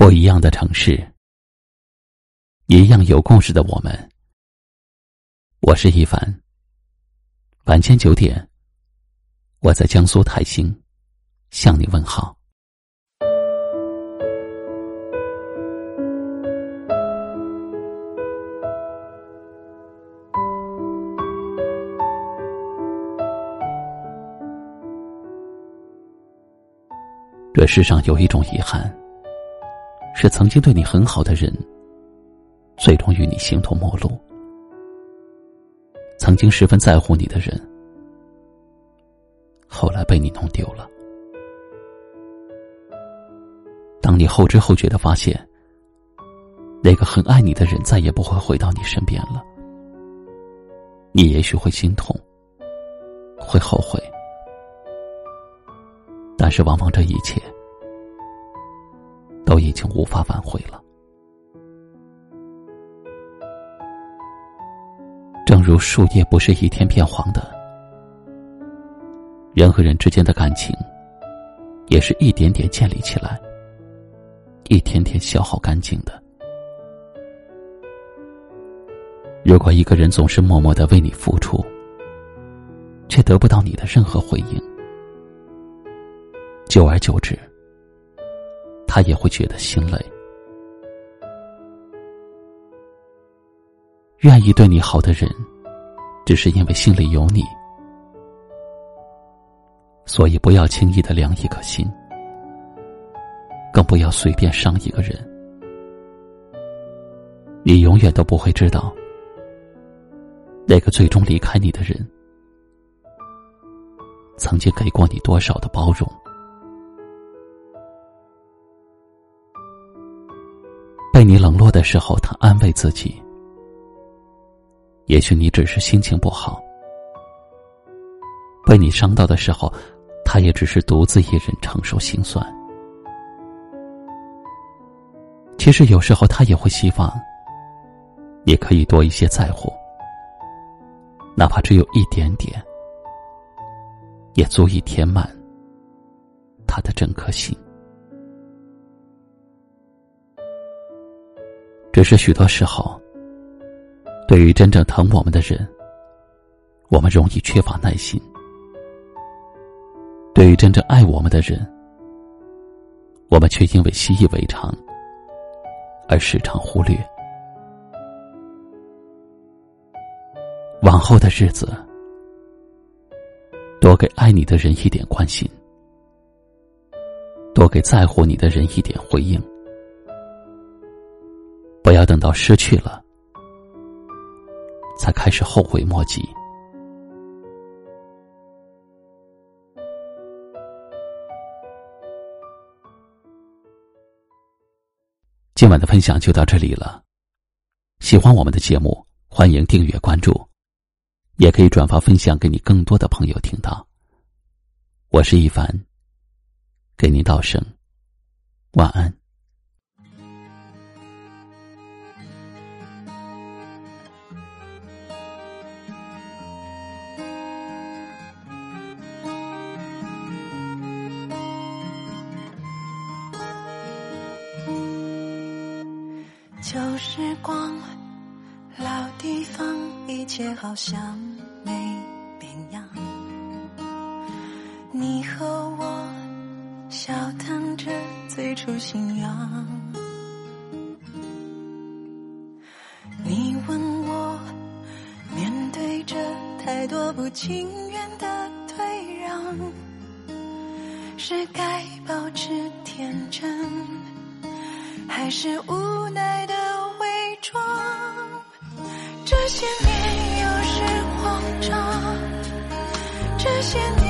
不一样的城市，一样有故事的我们。我是一凡。晚间九点，我在江苏泰兴向你问好。这世上有一种遗憾。是曾经对你很好的人，最终与你形同陌路；曾经十分在乎你的人，后来被你弄丢了。当你后知后觉的发现，那个很爱你的人再也不会回到你身边了，你也许会心痛，会后悔，但是往往这一切。已经无法挽回了。正如树叶不是一天变黄的，人和人之间的感情，也是一点点建立起来，一天天消耗干净的。如果一个人总是默默的为你付出，却得不到你的任何回应，久而久之。他也会觉得心累。愿意对你好的人，只是因为心里有你，所以不要轻易的凉一颗心，更不要随便伤一个人。你永远都不会知道，那个最终离开你的人，曾经给过你多少的包容。被你冷落的时候，他安慰自己：“也许你只是心情不好。”被你伤到的时候，他也只是独自一人承受心酸。其实有时候他也会希望，你可以多一些在乎，哪怕只有一点点，也足以填满他的整颗心。只是许多时候，对于真正疼我们的人，我们容易缺乏耐心；对于真正爱我们的人，我们却因为习以为常而时常忽略。往后的日子，多给爱你的人一点关心，多给在乎你的人一点回应。不要等到失去了，才开始后悔莫及。今晚的分享就到这里了。喜欢我们的节目，欢迎订阅关注，也可以转发分享给你更多的朋友听到。我是一凡，给您道声晚安。旧时光，老地方，一切好像没变样。你和我笑谈着最初信仰。你问我，面对着太多不情愿的退让，是该保持天真，还是无奈？些年有时慌张，这些年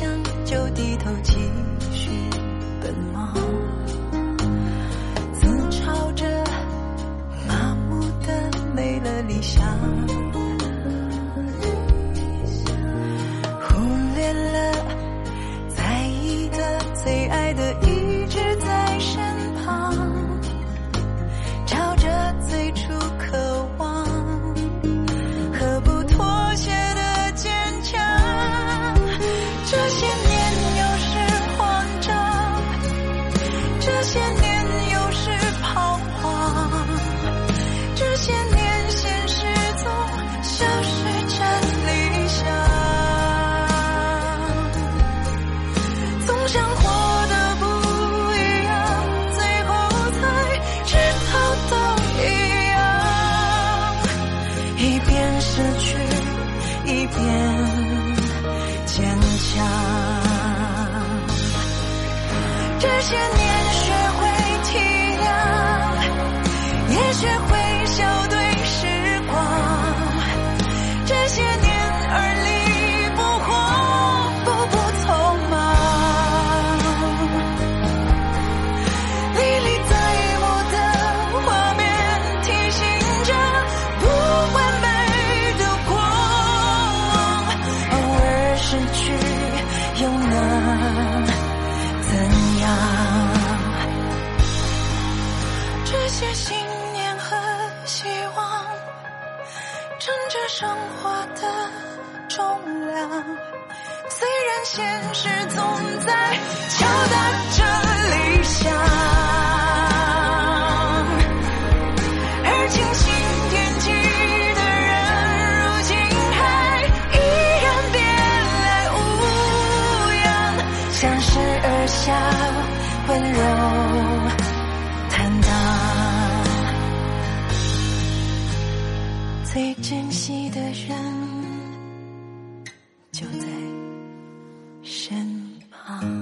想就低头继续奔忙，自嘲着麻木的没了理想，忽略了在意的、最爱生活生活的重量。虽然现实总在敲打着理想，而清醒惦记的人，如今还依然别来无恙，相视而笑，温柔最珍惜的人就在身旁。